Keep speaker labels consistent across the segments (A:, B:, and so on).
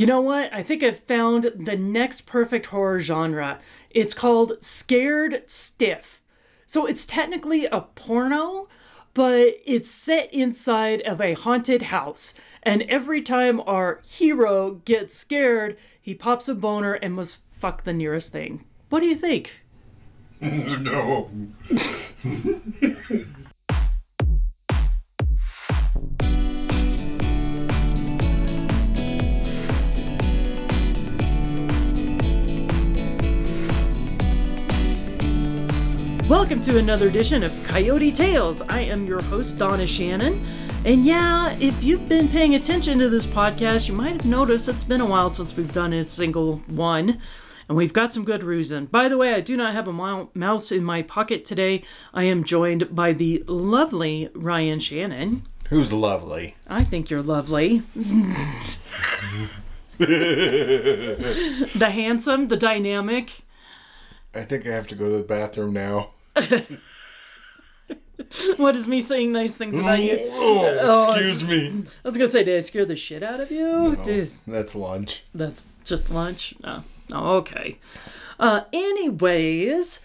A: You know what? I think I've found the next perfect horror genre. It's called Scared Stiff. So it's technically a porno, but it's set inside of a haunted house. And every time our hero gets scared, he pops a boner and must fuck the nearest thing. What do you think?
B: no.
A: Welcome to another edition of Coyote Tales. I am your host, Donna Shannon. And yeah, if you've been paying attention to this podcast, you might have noticed it's been a while since we've done a single one. And we've got some good reason. By the way, I do not have a mouse in my pocket today. I am joined by the lovely Ryan Shannon.
B: Who's lovely?
A: I think you're lovely. the handsome, the dynamic.
B: I think I have to go to the bathroom now.
A: What is me saying nice things about you?
B: Oh,
A: Oh,
B: excuse me.
A: I was gonna say, did I scare the shit out of you? Did-
B: That's lunch.
A: that's just lunch? No. Oh, okay. Uh, anyways,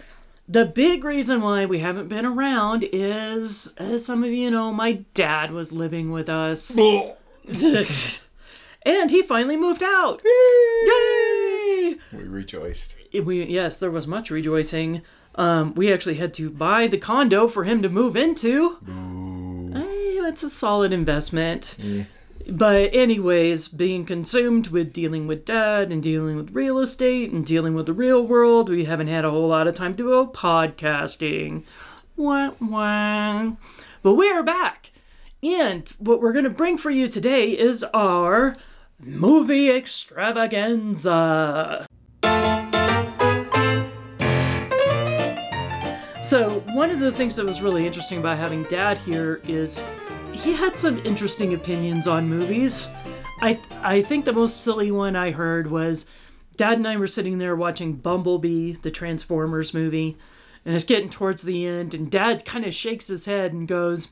A: the big reason why we haven't been around is, as some of you know, my dad was living with us. and he finally moved out. Yay!
B: We rejoiced.
A: we yes, there was much rejoicing. Um, we actually had to buy the condo for him to move into. Eh, that's a solid investment. But anyways, being consumed with dealing with dad and dealing with real estate and dealing with the real world, we haven't had a whole lot of time to go podcasting. Wah, wah. But we are back. And what we're going to bring for you today is our movie extravaganza. So, one of the things that was really interesting about having dad here is he had some interesting opinions on movies. I I think the most silly one I heard was dad and I were sitting there watching Bumblebee, the Transformers movie, and it's getting towards the end and dad kind of shakes his head and goes,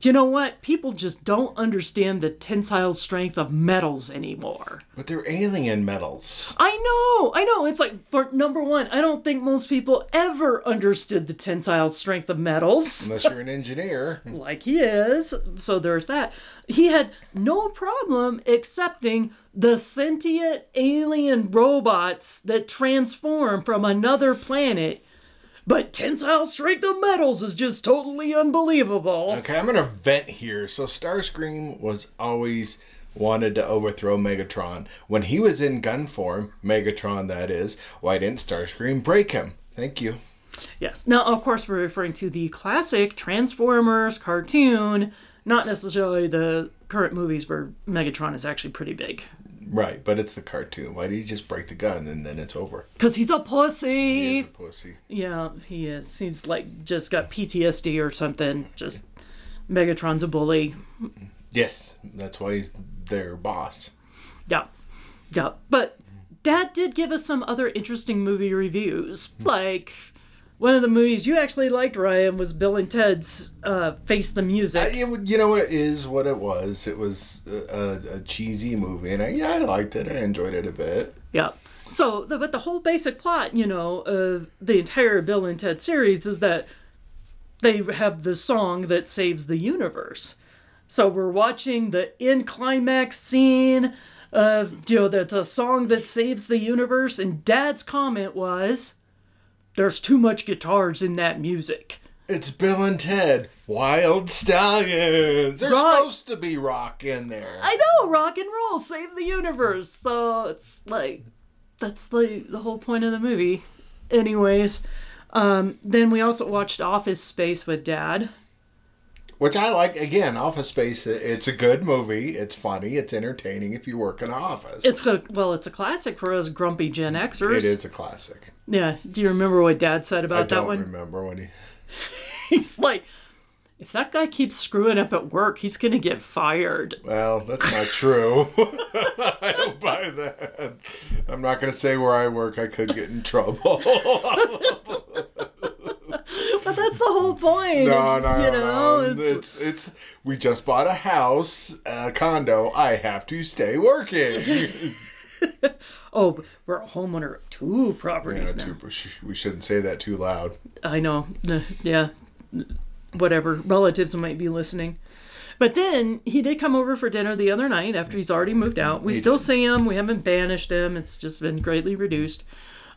A: "You know what? People just don't understand the tensile strength of metals anymore."
B: But they're alien metals.
A: I know, I know. It's like for number one, I don't think most people ever understood the tensile strength of metals,
B: Unless you're an engineer.
A: like he is. So there's that. He had no problem accepting the sentient alien robots that transform from another planet. But tensile strength of metals is just totally unbelievable.
B: Okay, I'm gonna vent here. So Starscream was always wanted to overthrow Megatron. When he was in gun form, Megatron that is, why didn't Starscream break him? Thank you.
A: Yes. Now, of course, we're referring to the classic Transformers cartoon, not necessarily the current movies where Megatron is actually pretty big.
B: Right, but it's the cartoon. Why did he just break the gun and then it's over?
A: Because he's a
B: He
A: pussy.
B: is a pussy.
A: Yeah, he is. He's like just got PTSD or something. Just Megatron's a bully.
B: Yes, that's why he's their boss.
A: Yeah. Yeah. But that did give us some other interesting movie reviews. Like, one of the movies you actually liked, Ryan, was Bill and Ted's uh, Face the Music.
B: I, it, you know, it is what it was. It was a, a, a cheesy movie, and I, yeah, I liked it. I enjoyed it a bit.
A: Yeah. So, the, but the whole basic plot, you know, of the entire Bill and Ted series is that they have the song that saves the universe. So we're watching the end climax scene of, you know, the, the song that saves the universe, and Dad's comment was, "There's too much guitars in that music."
B: It's Bill and Ted, Wild Stallions. There's
A: Right.
B: supposed to be rock in there.
A: I know, rock and roll, save the universe. So it's like that's the the whole point of the movie. Anyways, um, then we also watched Office Space with Dad.
B: Which I like. Again, Office Space. It's a good movie. It's funny. It's entertaining if you work in an office.
A: It's a well, it's a classic for us grumpy Gen Xers.
B: it is a classic.
A: Yeah. Do you remember what Dad said about that one?
B: I don't
A: one?
B: remember when he.
A: He's like, if that guy keeps screwing up at work, he's gonna get fired.
B: Well, that's not true. I don't buy that. I'm not going to say where I work. I could get in trouble.
A: But that's the whole point.
B: No,
A: It's,
B: no,
A: you know,
B: no. It's, it's we just bought a house, a condo. I have to stay working.
A: oh, we're a homeowner of two
B: Yeah,
A: properties now.
B: too, we shouldn't say that too loud.
A: I know. Uh, Yeah. Whatever. Relatives might be listening. But then he did come over for dinner the other night after he's already moved out. We
B: He
A: still
B: did.
A: see him. We haven't banished him. It's just been greatly reduced.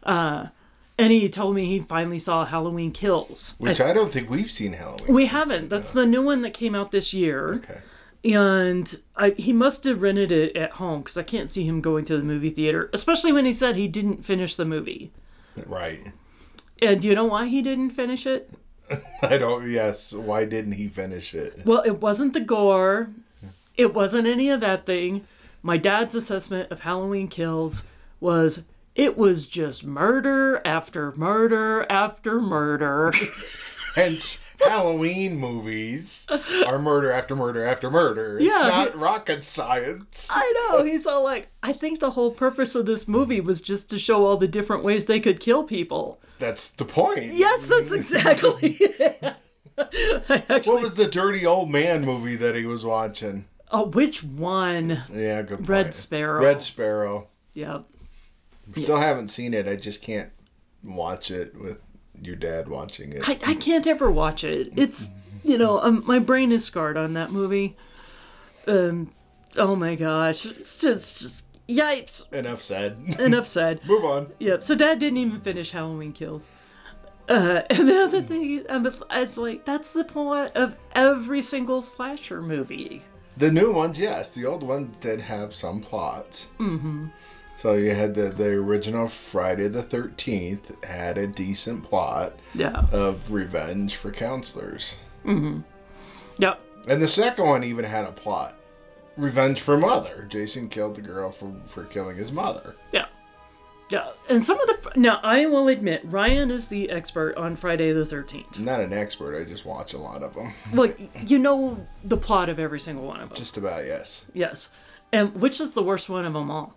A: Uh, and he told me he finally saw Halloween Kills.
B: Which I, don't think we've seen Halloween.
A: We haven't. That's the new one that came out this year.
B: okay.
A: And I, he must have rented it at home because I can't see him going to the movie theater, especially when he said he didn't finish the movie.
B: Right.
A: And do you know why he didn't finish it?
B: I don't. Yes. Why didn't he finish it?
A: Well, it wasn't the gore. It wasn't any of that thing. My dad's assessment of Halloween Kills was it was just murder after murder after murder.
B: Hence, Halloween movies are murder after murder after murder. It's
A: Yeah,
B: not rocket science.
A: I know. He's all like, I think the whole purpose of this movie was just to show all the different ways they could kill people.
B: That's the point.
A: Yes, that's exactly it. Actually,
B: What was the dirty old man movie that he was watching?
A: oh, which one?
B: Yeah, good point.
A: Red Sparrow.
B: Red Sparrow.
A: Yep.
B: Still haven't seen it. I just can't watch it with your dad watching it.
A: I, I can't ever watch it. It's you know um, my brain is scarred on that movie. Um, oh my gosh, it's just just yipes.
B: Enough said.
A: Enough said.
B: Move on.
A: Yep. So Dad didn't even finish Halloween Kills. Uh, and the other thing, um, it's, it's like that's the plot of every single slasher movie.
B: The new ones, yes. The old ones did have some plots. Mm-hmm. So you had the, the original Friday the 13th had a decent plot
A: Yeah.
B: of revenge for counselors. Mm-hmm.
A: Yep.
B: And the second one even had a plot. Revenge for mother. Jason killed the girl for, for killing his mother.
A: Yeah. Yeah. And some of the now I will admit Ryan is the expert on Friday the Thirteenth.
B: I'm not an expert, I just watch a lot of them.
A: Well, you know the plot of every single one of them.
B: Just about, yes.
A: Yes. And which is the worst one of them all?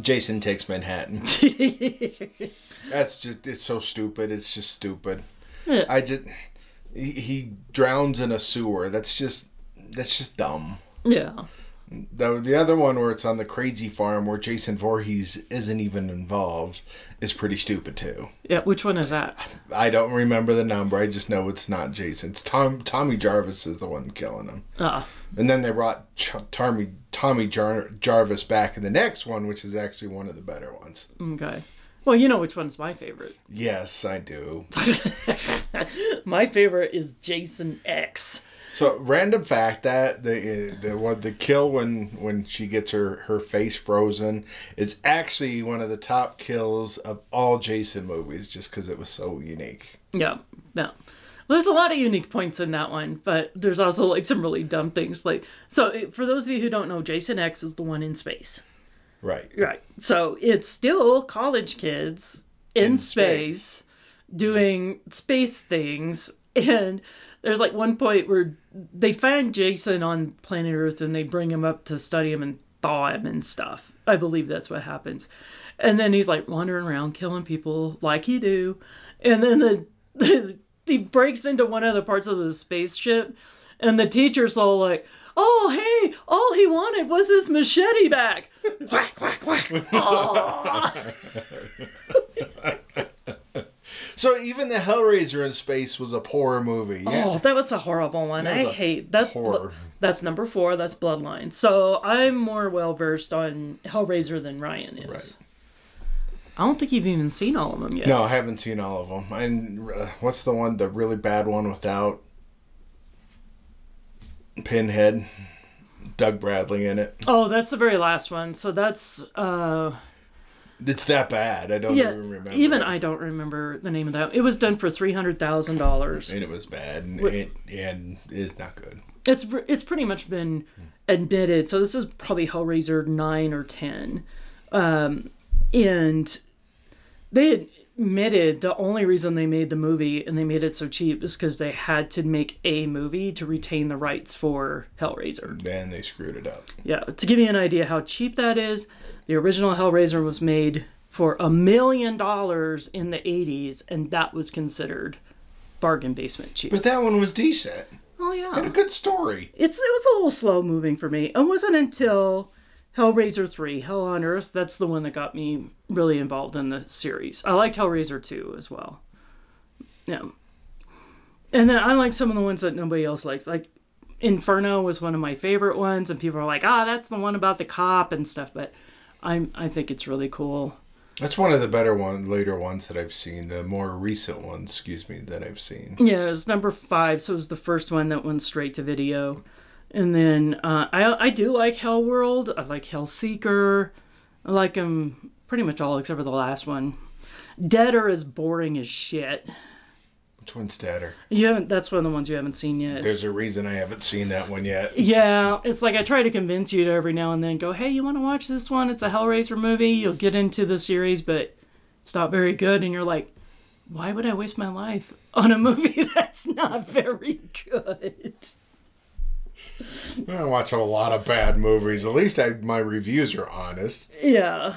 B: Jason takes Manhattan. That's just, it's so stupid. It's just stupid.
A: Yeah.
B: I just, he, he drowns in a sewer. That's just, that's just dumb.
A: yeah.
B: The, the other one where it's on the crazy farm where Jason Voorhees isn't even involved is pretty stupid too.
A: Yeah. Which one is that?
B: I don't remember the number. I just know it's not Jason. It's Tom. Tommy Jarvis is the one killing him.
A: Ah.
B: And then they brought Ch- Tommy Tommy Jar- Jarvis back in the next one, which is actually one of the better ones.
A: okay. Well, you know which one's my favorite.
B: Yes, I do.
A: My favorite is Jason X.
B: So random fact that the the what the kill when when she gets her her face frozen is actually one of the top kills of all Jason movies, just because it was so unique.
A: Yeah. No. Well, there's a lot of unique points in that one, but there's also like some really dumb things. Like, so for those of you who don't know, Jason X is the one in space.
B: Right.
A: Right. So it's still college kids in,
B: In
A: space,
B: space.
A: doing space things. And there's like one point where they find Jason on planet Earth and they bring him up to study him and thaw him and stuff. I believe that's what happens. And then he's like wandering around killing people like he do. And then the, he breaks into one of the parts of the spaceship and the teacher's all like, "Oh, hey, all he wanted was his machete back." whack, whack, whack.
B: So even the Hellraiser in space was a poor movie. Yeah.
A: Oh, that was a horrible one.
B: Was
A: hate that.
B: horror.
A: That's number four. That's Bloodline. So I'm more well versed on Hellraiser than Ryan is.
B: Right.
A: I don't think you've even seen all of them yet.
B: No, I haven't seen all of them. And uh, what's the one, the really bad one without Pinhead, Doug Bradley in it?
A: Oh, that's the very last one. So that's uh
B: It's that bad. I don't
A: yeah.
B: even remember.
A: Even. I don't remember the name of that. It was done for three hundred thousand dollars.
B: and it was bad, and it and is not good.
A: It's it's pretty much been admitted. So this is probably Hellraiser nine or ten, um, and they admitted the only reason they made the movie and they made it so cheap is because they had to make a movie to retain the rights for Hellraiser.
B: Then they screwed it up.
A: Yeah, to give you an idea how cheap that is, the original Hellraiser was made for a million dollars in the 80s, and that was considered bargain basement cheap.
B: But that one was decent.
A: oh yeah,
B: Had a good story.
A: it's it was a little slow moving for me. It wasn't until Hellraiser three, Hell on Earth, that's the one that got me really involved in the series. I liked Hellraiser two as well. Yeah, and then I like some of the ones that nobody else likes, like. Inferno was one of my favorite ones, and people are like, "Ah, that's the one about the cop and stuff." But I'm, I think it's really cool.
B: That's one of the better one, later ones that I've seen. The more recent ones, excuse me, that I've seen.
A: Yeah, it was number five, so it was the first one that went straight to video. And then uh, I I do like Hell World. I like Hellseeker. I like them pretty much all except for the last one. Deader is boring as shit.
B: Which one's Deader?
A: You haven't. That's one of the ones you haven't seen yet.
B: There's a reason I haven't seen that one yet.
A: yeah, it's like I try to convince you to every now and then go, hey, you want to watch this one? It's a Hellraiser movie. You'll get into the series, but it's not very good. And you're like, why would I waste my life on a movie that's not very good?
B: I watch a lot of bad movies. At least I, my reviews are honest.
A: Yeah.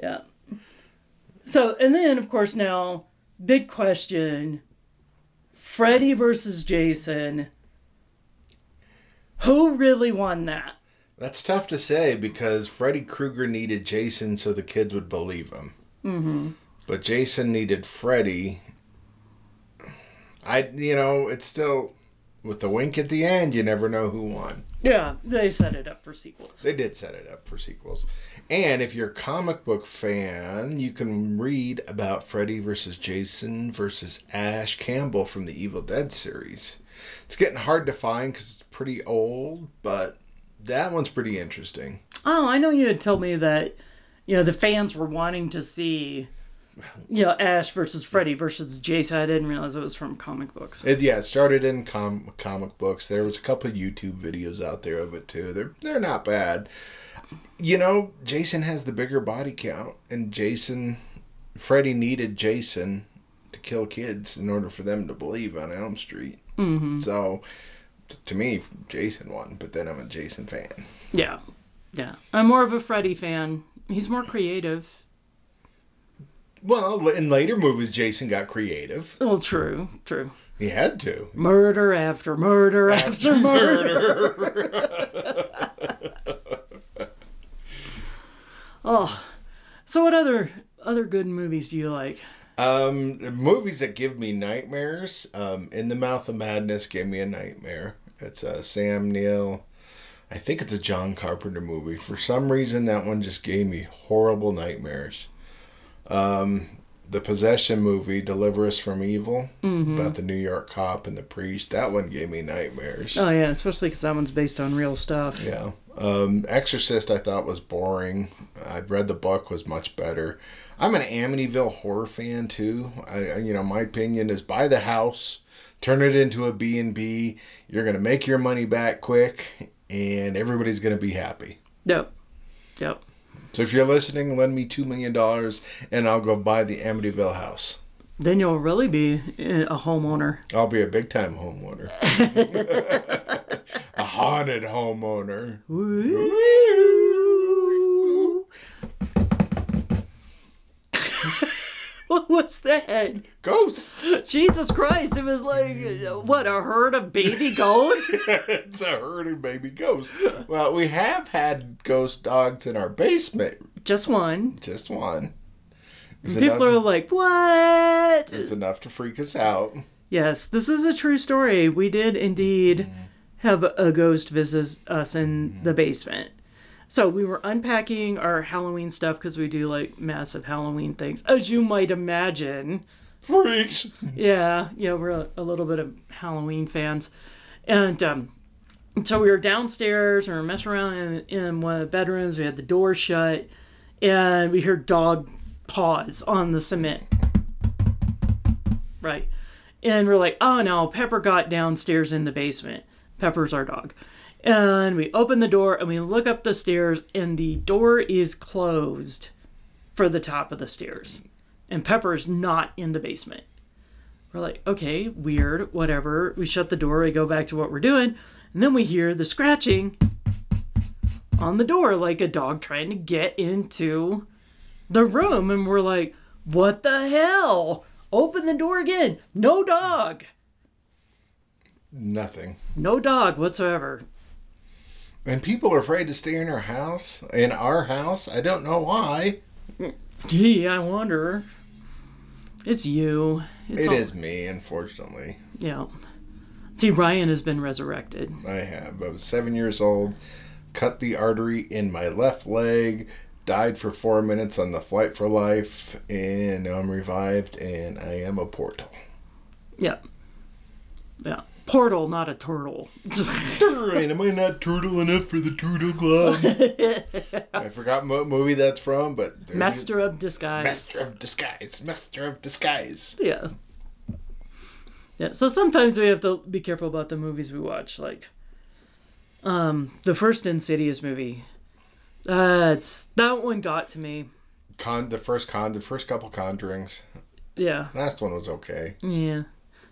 A: Yeah. So, and then, of course, now, big question Freddy versus Jason. Who really won that?
B: That's tough to say because Freddy Krueger needed Jason so the kids would believe him. Mm-hmm. But Jason needed Freddy. I, you know, it's still with the wink at the end. You never know who won.
A: Yeah, they set it up for sequels.
B: They did set it up for sequels. And if you're a comic book fan, you can read about Freddy versus Jason versus Ash Campbell from the Evil Dead series. It's getting hard to find because it's pretty old, but that one's pretty interesting.
A: Oh, I know you had told me that, you know, the fans were wanting to see, you know, Ash versus Freddy versus Jason. I didn't realize it was from comic books.
B: It, yeah, it started in com- comic books. There was a couple of YouTube videos out there of it too. They're they're not bad. You know, Jason has the bigger body count, and Jason, Freddy needed Jason to kill kids in order for them to believe on Elm Street. Mm-hmm. So, t- to me, Jason won. But then I'm a Jason fan.
A: Yeah. Yeah. I'm more of a Freddy fan. He's more creative.
B: Well, in later movies, Jason got creative.
A: Well, true, true.
B: He had to.
A: Murder after murder after, murder. oh, so what other other good movies do you like?
B: Um, movies that give me nightmares. Um, In the Mouth of Madness gave me a nightmare. It's a Sam Neill. I think it's a John Carpenter movie. For some reason, that one just gave me horrible nightmares. Um, the Possession movie, Deliver Us from Evil, about the New York cop and the priest. That one gave me nightmares.
A: Oh yeah, especially because that one's based on real stuff.
B: Yeah. Um, Exorcist I thought was boring. I've read the book was much better. I'm an Amityville horror fan too. I, I you know my opinion is buy the house, turn it into a B and B. You're gonna make your money back quick, and everybody's gonna be happy.
A: Yep. Yep.
B: So if you're listening, lend me two million dollars, and I'll go buy the Amityville house.
A: Then you'll really be a homeowner.
B: I'll be a big time homeowner, a haunted homeowner.
A: what was that?
B: Ghosts.
A: Jesus Christ! It was like what a herd of baby ghosts.
B: it's a herd of baby ghost. Well, we have had ghost dogs in our basement.
A: Just one.
B: Just one.
A: People are like, "What?"
B: It's enough to freak us out.
A: Yes, this is a true story. We did indeed mm-hmm. have a ghost visit us in the basement. So we were unpacking our Halloween stuff because we do like massive Halloween things, as you might imagine.
B: Freaks.
A: Yeah, yeah, we're a, a little bit of Halloween fans, and um, so we were downstairs and we were messing around in, in one of the bedrooms. We had the door shut, and we heard dog paws on the cement. Right, and we're like, oh no, Pepper got downstairs in the basement. Pepper's our dog. And we open the door and we look up the stairs, and the door is closed for the top of the stairs. And Pepper's not in the basement. We're like, okay, weird, whatever. We shut the door, we go back to what we're doing, and then we hear the scratching on the door like a dog trying to get into the room. And we're like, what the hell? Open the door again. No dog.
B: Nothing.
A: No dog whatsoever.
B: And people are afraid to stay in our house. In our house, I don't know why.
A: Gee, I wonder. It's you. It's
B: It
A: all-
B: is me, unfortunately.
A: Yeah. See, Ryan has been resurrected.
B: I have. I was seven years old, cut the artery in my left leg, died for four minutes on the flight for life, and now I'm revived, and I am a portal.
A: Yeah. Yeah. Portal, not a turtle.
B: Right, am I not turtle enough for the Turtle Club? I forgot what movie that's from, but
A: Master of disguise.
B: Master of Disguise. Master of Disguise.
A: Yeah. Yeah. So sometimes we have to be careful about the movies we watch. Like, um, the first Insidious movie. Uh, it's that one got to me.
B: Con the first con the first couple conjurings.
A: Yeah.
B: Last one was okay.
A: Yeah.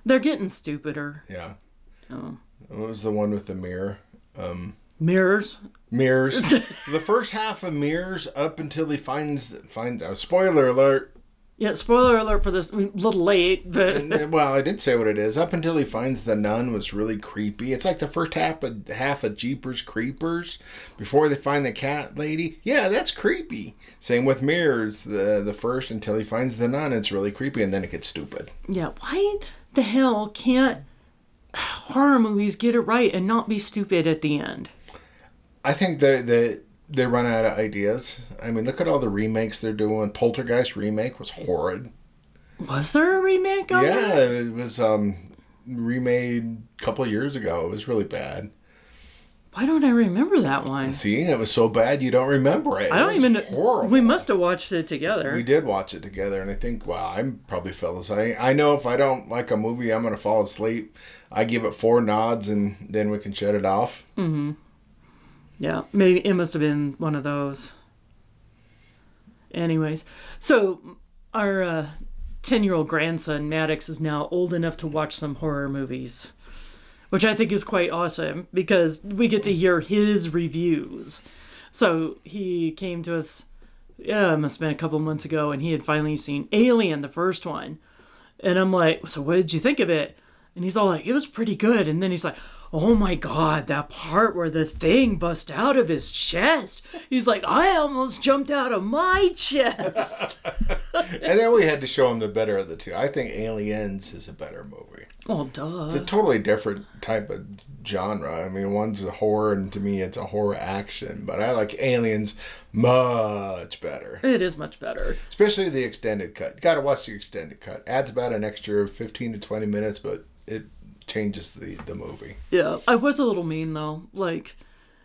A: They're getting stupider.
B: Yeah.
A: Oh.
B: What was the one with the mirror? Um
A: Mirrors.
B: Mirrors. the first half of Mirrors up until he finds finds uh, spoiler alert.
A: Yeah. Spoiler alert for this. I mean, a little late, but
B: well, I did say what it is. Up until he finds the nun was really creepy. It's like the first half of half of Jeepers Creepers before they find the cat lady. Yeah, that's creepy. Same with Mirrors. The the first until he finds the nun, it's really creepy, and then it gets stupid.
A: yeah. Why the hell can't horror movies get it right and not be stupid at the end?
B: I think that they, they run out of ideas. I mean, look at all the remakes they're doing. Poltergeist remake was horrid.
A: Was there a remake on
B: Yeah,
A: that?
B: it was um remade a couple of years ago. It was really bad.
A: Why don't I remember that one?
B: See, it was so bad you don't remember it.
A: I don't
B: It
A: even.
B: horrible.
A: We must have watched it together.
B: We did watch it together, and I think, wow, I'm probably fell asleep. I know if I don't like a movie, I'm gonna fall asleep. I give it four nods, and then we can shut it off. Mm-hmm.
A: Yeah, maybe it must have been one of those. Anyways, so our ten-year-old grandson Maddox is now old enough to watch some horror movies, which I think is quite awesome because we get to hear his reviews. So he came to us, yeah, it must have been a couple months ago, and he had finally seen Alien, the first one, and I'm like, so what did you think of it? And he's all like, it was pretty good. And then he's like, oh my God, that part where the thing bust out of his chest. He's like, I almost jumped out of my chest.
B: and then we had to show him the better of the two. I think Aliens is a better movie.
A: oh, duh.
B: It's a totally different type of genre. I mean, one's a horror, and to me, it's a horror action. But I like Aliens much better,
A: It is much better.
B: especially the extended cut. You got to watch the extended cut. Adds about an extra fifteen to twenty minutes, but it changes the the movie.
A: Yeah, I was a little mean though. Like,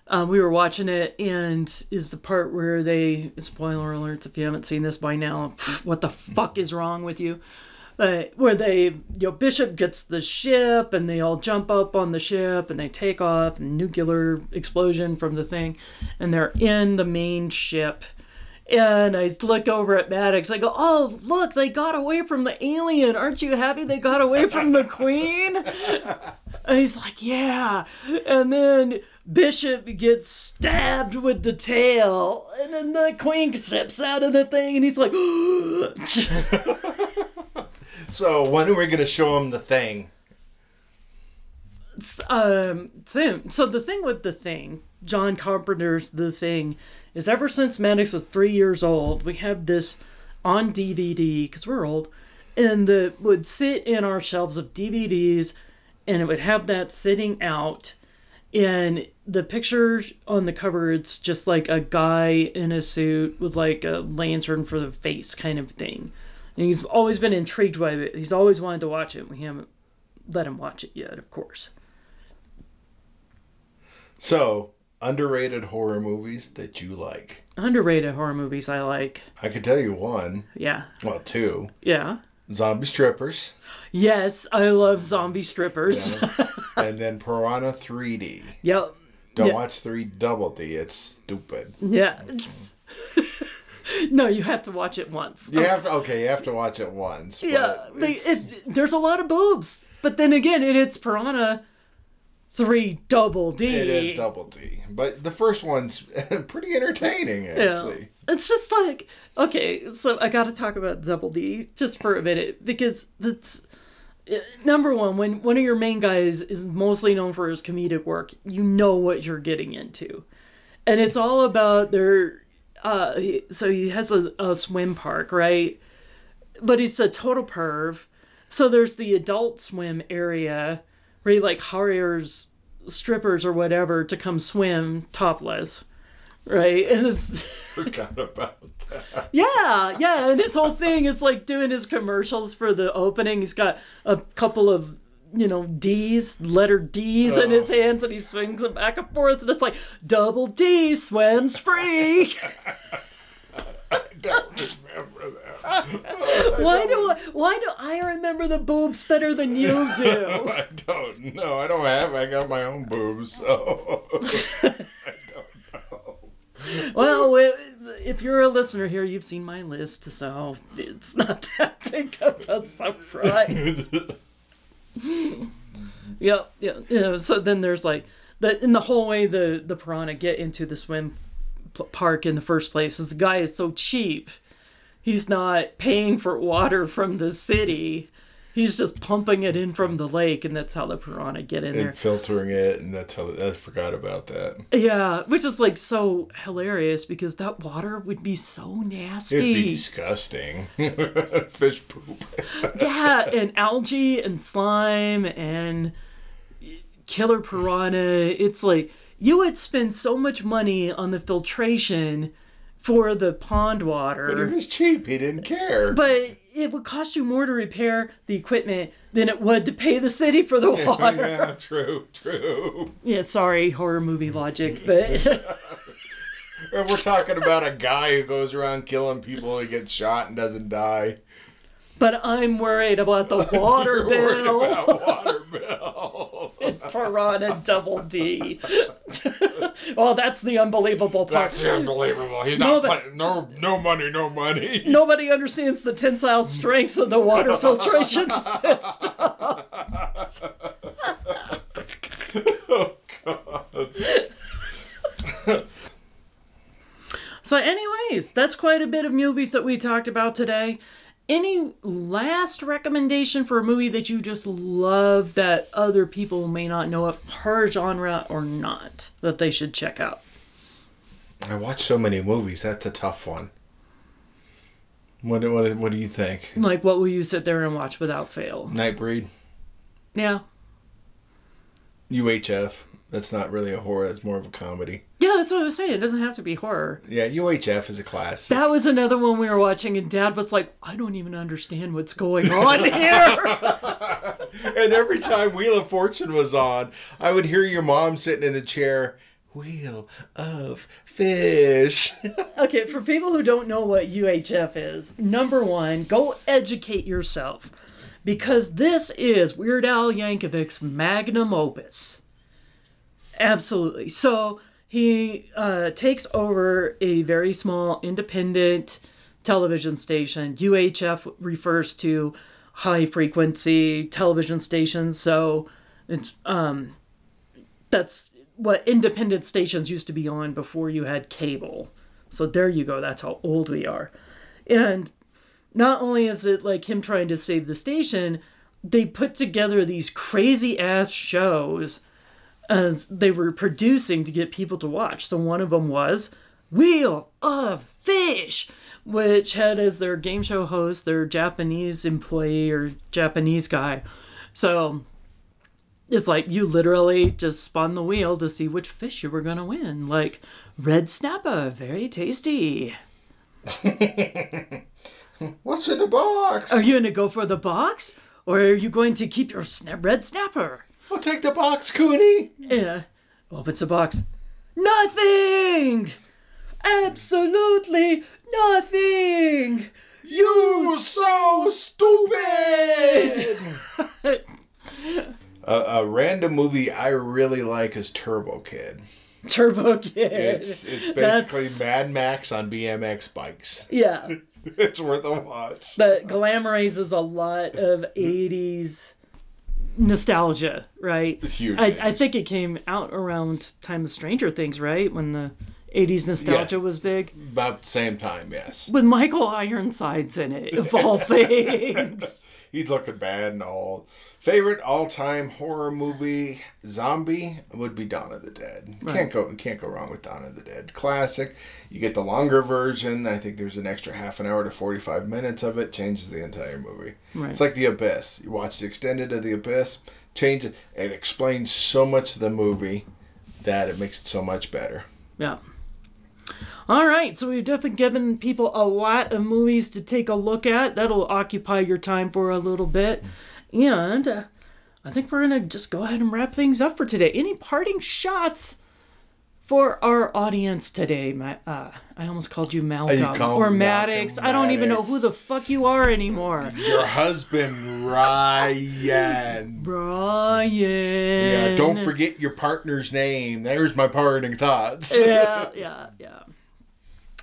A: um, we were watching it, and is the part where they spoiler alerts if you haven't seen this by now. What the fuck is wrong with you? Uh, where they, you know, Bishop gets the ship, and they all jump up on the ship, and they take off, nuclear explosion from the thing, and they're in the main ship. And I look over at Maddox. I go, "Oh, look! They got away from the alien. Aren't you happy they got away from the queen?" And he's like, yeah. And then Bishop gets stabbed with the tail. And then the queen sips out of the thing and he's like,
B: So when are we gonna show him the thing?
A: um, soon. So the thing with the thing, John Carpenter's The Thing, is ever since Maddox was three years old, we have this on DVD, because we're old, and the would sit in our shelves of DVDs, and it would have that sitting out. And the picture on the cover, it's just like a guy in a suit with like a lantern for the face kind of thing. And he's always been intrigued by it. He's always wanted to watch it. We haven't let him watch it yet, of course.
B: So underrated horror movies that you like.
A: Underrated horror movies I like.
B: I could tell you one.
A: Yeah.
B: Well, two.
A: Yeah.
B: Zombie strippers,
A: Yes, I love zombie strippers.
B: and then Piranha 3D.
A: yep.
B: Don't
A: Yeah.
B: watch 3 Double D. It's stupid.
A: Yeah. It's- no, you have to watch it once.
B: You have to okay. You have to watch it once.
A: yeah, it, there's a lot of boobs, but then again, it, it's Piranha three double D.
B: It is double D, but the first one's pretty entertaining actually.
A: it's just like okay so i gotta talk about double d just for a minute because that's uh, number one when one of your main guys is mostly known for his comedic work you know what you're getting into. And it's all about their uh so he has a, a swim park right? But he's a total perv. So there's the adult swim area where he like hires strippers or whatever to come swim topless right and it's
B: Forgot about that.
A: yeah, yeah, and his whole thing is like doing his commercials for the opening. He's got a couple of you know D's, letter D's in his oh. hands, and he swings them back and forth, and it's like double D swims free.
B: I don't remember that.
A: Why do I, why do I remember the boobs better than you do?
B: I don't know. I don't have. I got my own boobs, so I don't know.
A: well, if you're a listener here, you've seen my list, so it's not that big of a surprise. Yeah, yeah, yeah. So then there's like that in the whole way the the piranha get into the swim p- park in the first place is the guy is so cheap. He's not paying for water from the city. He's just pumping it in from the lake, and that's how the piranha get in there.
B: and filtering it, and that's how. I forgot about that.
A: Yeah, which is like so hilarious because that water would be so nasty.
B: It'd be disgusting. Fish poop.
A: yeah, and algae and slime and killer piranha. It's like you would spend so much money on the filtration for the pond water.
B: But it was cheap. He didn't care.
A: but it would cost you more to repair the equipment than it would to pay the city for the water.
B: yeah, true, true.
A: yeah, sorry, horror movie logic, but
B: And we're talking about a guy who goes around killing people and gets shot and doesn't die.
A: but I'm worried about the water bill.
B: about water bill.
A: Piranha Double D. well, oh, that's the unbelievable part.
B: That's unbelievable. He's
A: No,
B: not playing. No, no money, no money.
A: Nobody understands the tensile strengths of the water filtration system.
B: oh God.
A: So, anyways, that's quite a bit of movies that we talked about today. Any last recommendation for a movie that you just love that other people may not know of her genre or not that they should check out?
B: I watch so many movies. That's a tough one. What do- what what do you think?
A: Like, what will you sit there and watch without fail?
B: Nightbreed,
A: Yeah.
B: UHF. That's not really a horror. That's more of a comedy.
A: Yeah, that's what I was saying. It doesn't have to be horror.
B: Yeah, UHF is a classic.
A: That was another one we were watching, and Dad was like, I don't even understand what's going on here.
B: and every time Wheel of Fortune was on, I would hear your mom sitting in the chair. Wheel of Fish.
A: okay, for people who don't know what UHF is, number one, go educate yourself. Because this is Weird Al Yankovic's magnum opus. Absolutely. So he uh, takes over a very small independent television station. UHF refers to high frequency television stations. So it's um, that's what independent stations used to be on before you had cable. So there you go. That's how old we are. And not only is it like him trying to save the station, they put together these crazy ass shows as they were producing to get people to watch. So one of them was Wheel of Fish, which had as their game show host their Japanese employee or Japanese guy. So it's like you literally just spun the wheel to see which fish you were going to win. Like red snapper, very tasty.
B: What's in the box?
A: Are you going to go for the box? Or are you going to keep your sna- red snapper?
B: I'll take the box, Kuni.
A: Yeah. Opens the box. Nothing! Absolutely nothing!
B: You so stupid. a, a random movie I really like is Turbo Kid.
A: Turbo Kid.
B: It's it's basically
A: That's-
B: Mad Max on BMX bikes.
A: Yeah.
B: It's worth a watch.
A: But glamorizes a lot of 80s nostalgia, right?
B: Huge
A: I. I think it came out around time of Stranger Things, right? When the 80s nostalgia
B: Yeah.
A: was big.
B: About the same time, yes.
A: With Michael Ironsides in it, of all things.
B: He's looking bad and all. Favorite all-time horror movie zombie would be Dawn of the Dead. Can't go can't go wrong with Dawn of the Dead. Classic. You get the longer version. I think there's an extra half an hour to 45 minutes of it. Changes the entire movie.
A: Right.
B: It's like The Abyss. You watch the extended of The Abyss. Change it. It explains so much of the movie that it makes it so much better.
A: Yeah. All right, so we've definitely given people a lot of movies to take a look at. That'll occupy your time for a little bit. And uh, I think we're going to just go ahead and wrap things up for today. Any parting shots for our audience today? Ma- uh, I almost called you Malcolm
B: call
A: or Maddox.
B: Malcolm
A: I don't even know who the fuck you are anymore.
B: Your husband, Ryan.
A: Brian.
B: Yeah, don't forget your partner's name. There's my parting thoughts.
A: yeah, yeah, yeah.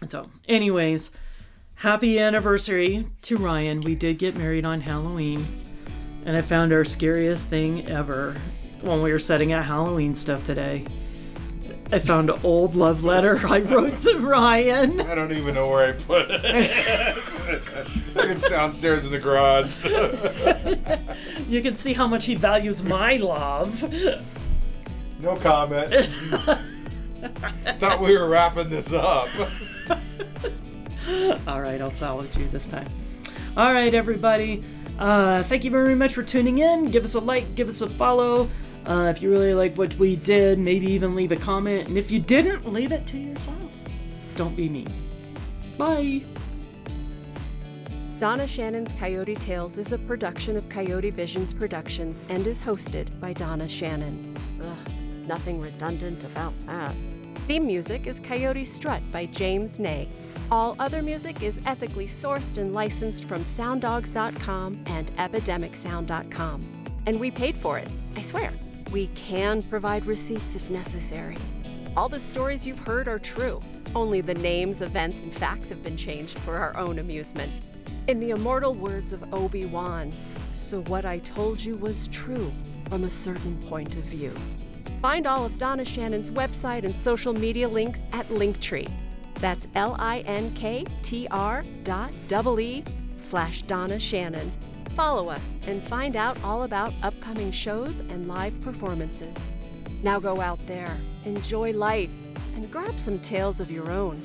A: So, anyways, happy anniversary to Ryan. We did get married on Halloween, and I found our scariest thing ever when we were setting out Halloween stuff today. I found an old love letter I wrote to Ryan.
B: I don't even know where I put it. I think it's downstairs in the garage.
A: You can see how much he values my love.
B: No comment. Thought we were wrapping this up.
A: All right, I'll salvage you this time. All right, everybody. Uh, thank you very much for tuning in. Give us a like, give us a follow. Uh, if you really like what we did, maybe even leave a comment. And if you didn't, leave it to yourself. Don't be mean. Bye.
C: Donna Shannon's Coyote Tales is a production of Coyote Visions Productions and is hosted by Donna Shannon. Ugh, nothing redundant about that. Theme music is Coyote Strut by James Ney. All other music is ethically sourced and licensed from sounddogs.com and epidemicsound.com. And we paid for it, I swear. We can provide receipts if necessary. All the stories you've heard are true. Only the names, events, and facts have been changed for our own amusement. In the immortal words of Obi Wan, so what I told you was true from a certain point of view. Find all of Donna Shannon's website and social media links at Linktree. That's L I N K T R dot double E slash Donna Shannon. Follow us and find out all about upcoming shows and live performances. Now go out there, enjoy life, and grab some tales of your own.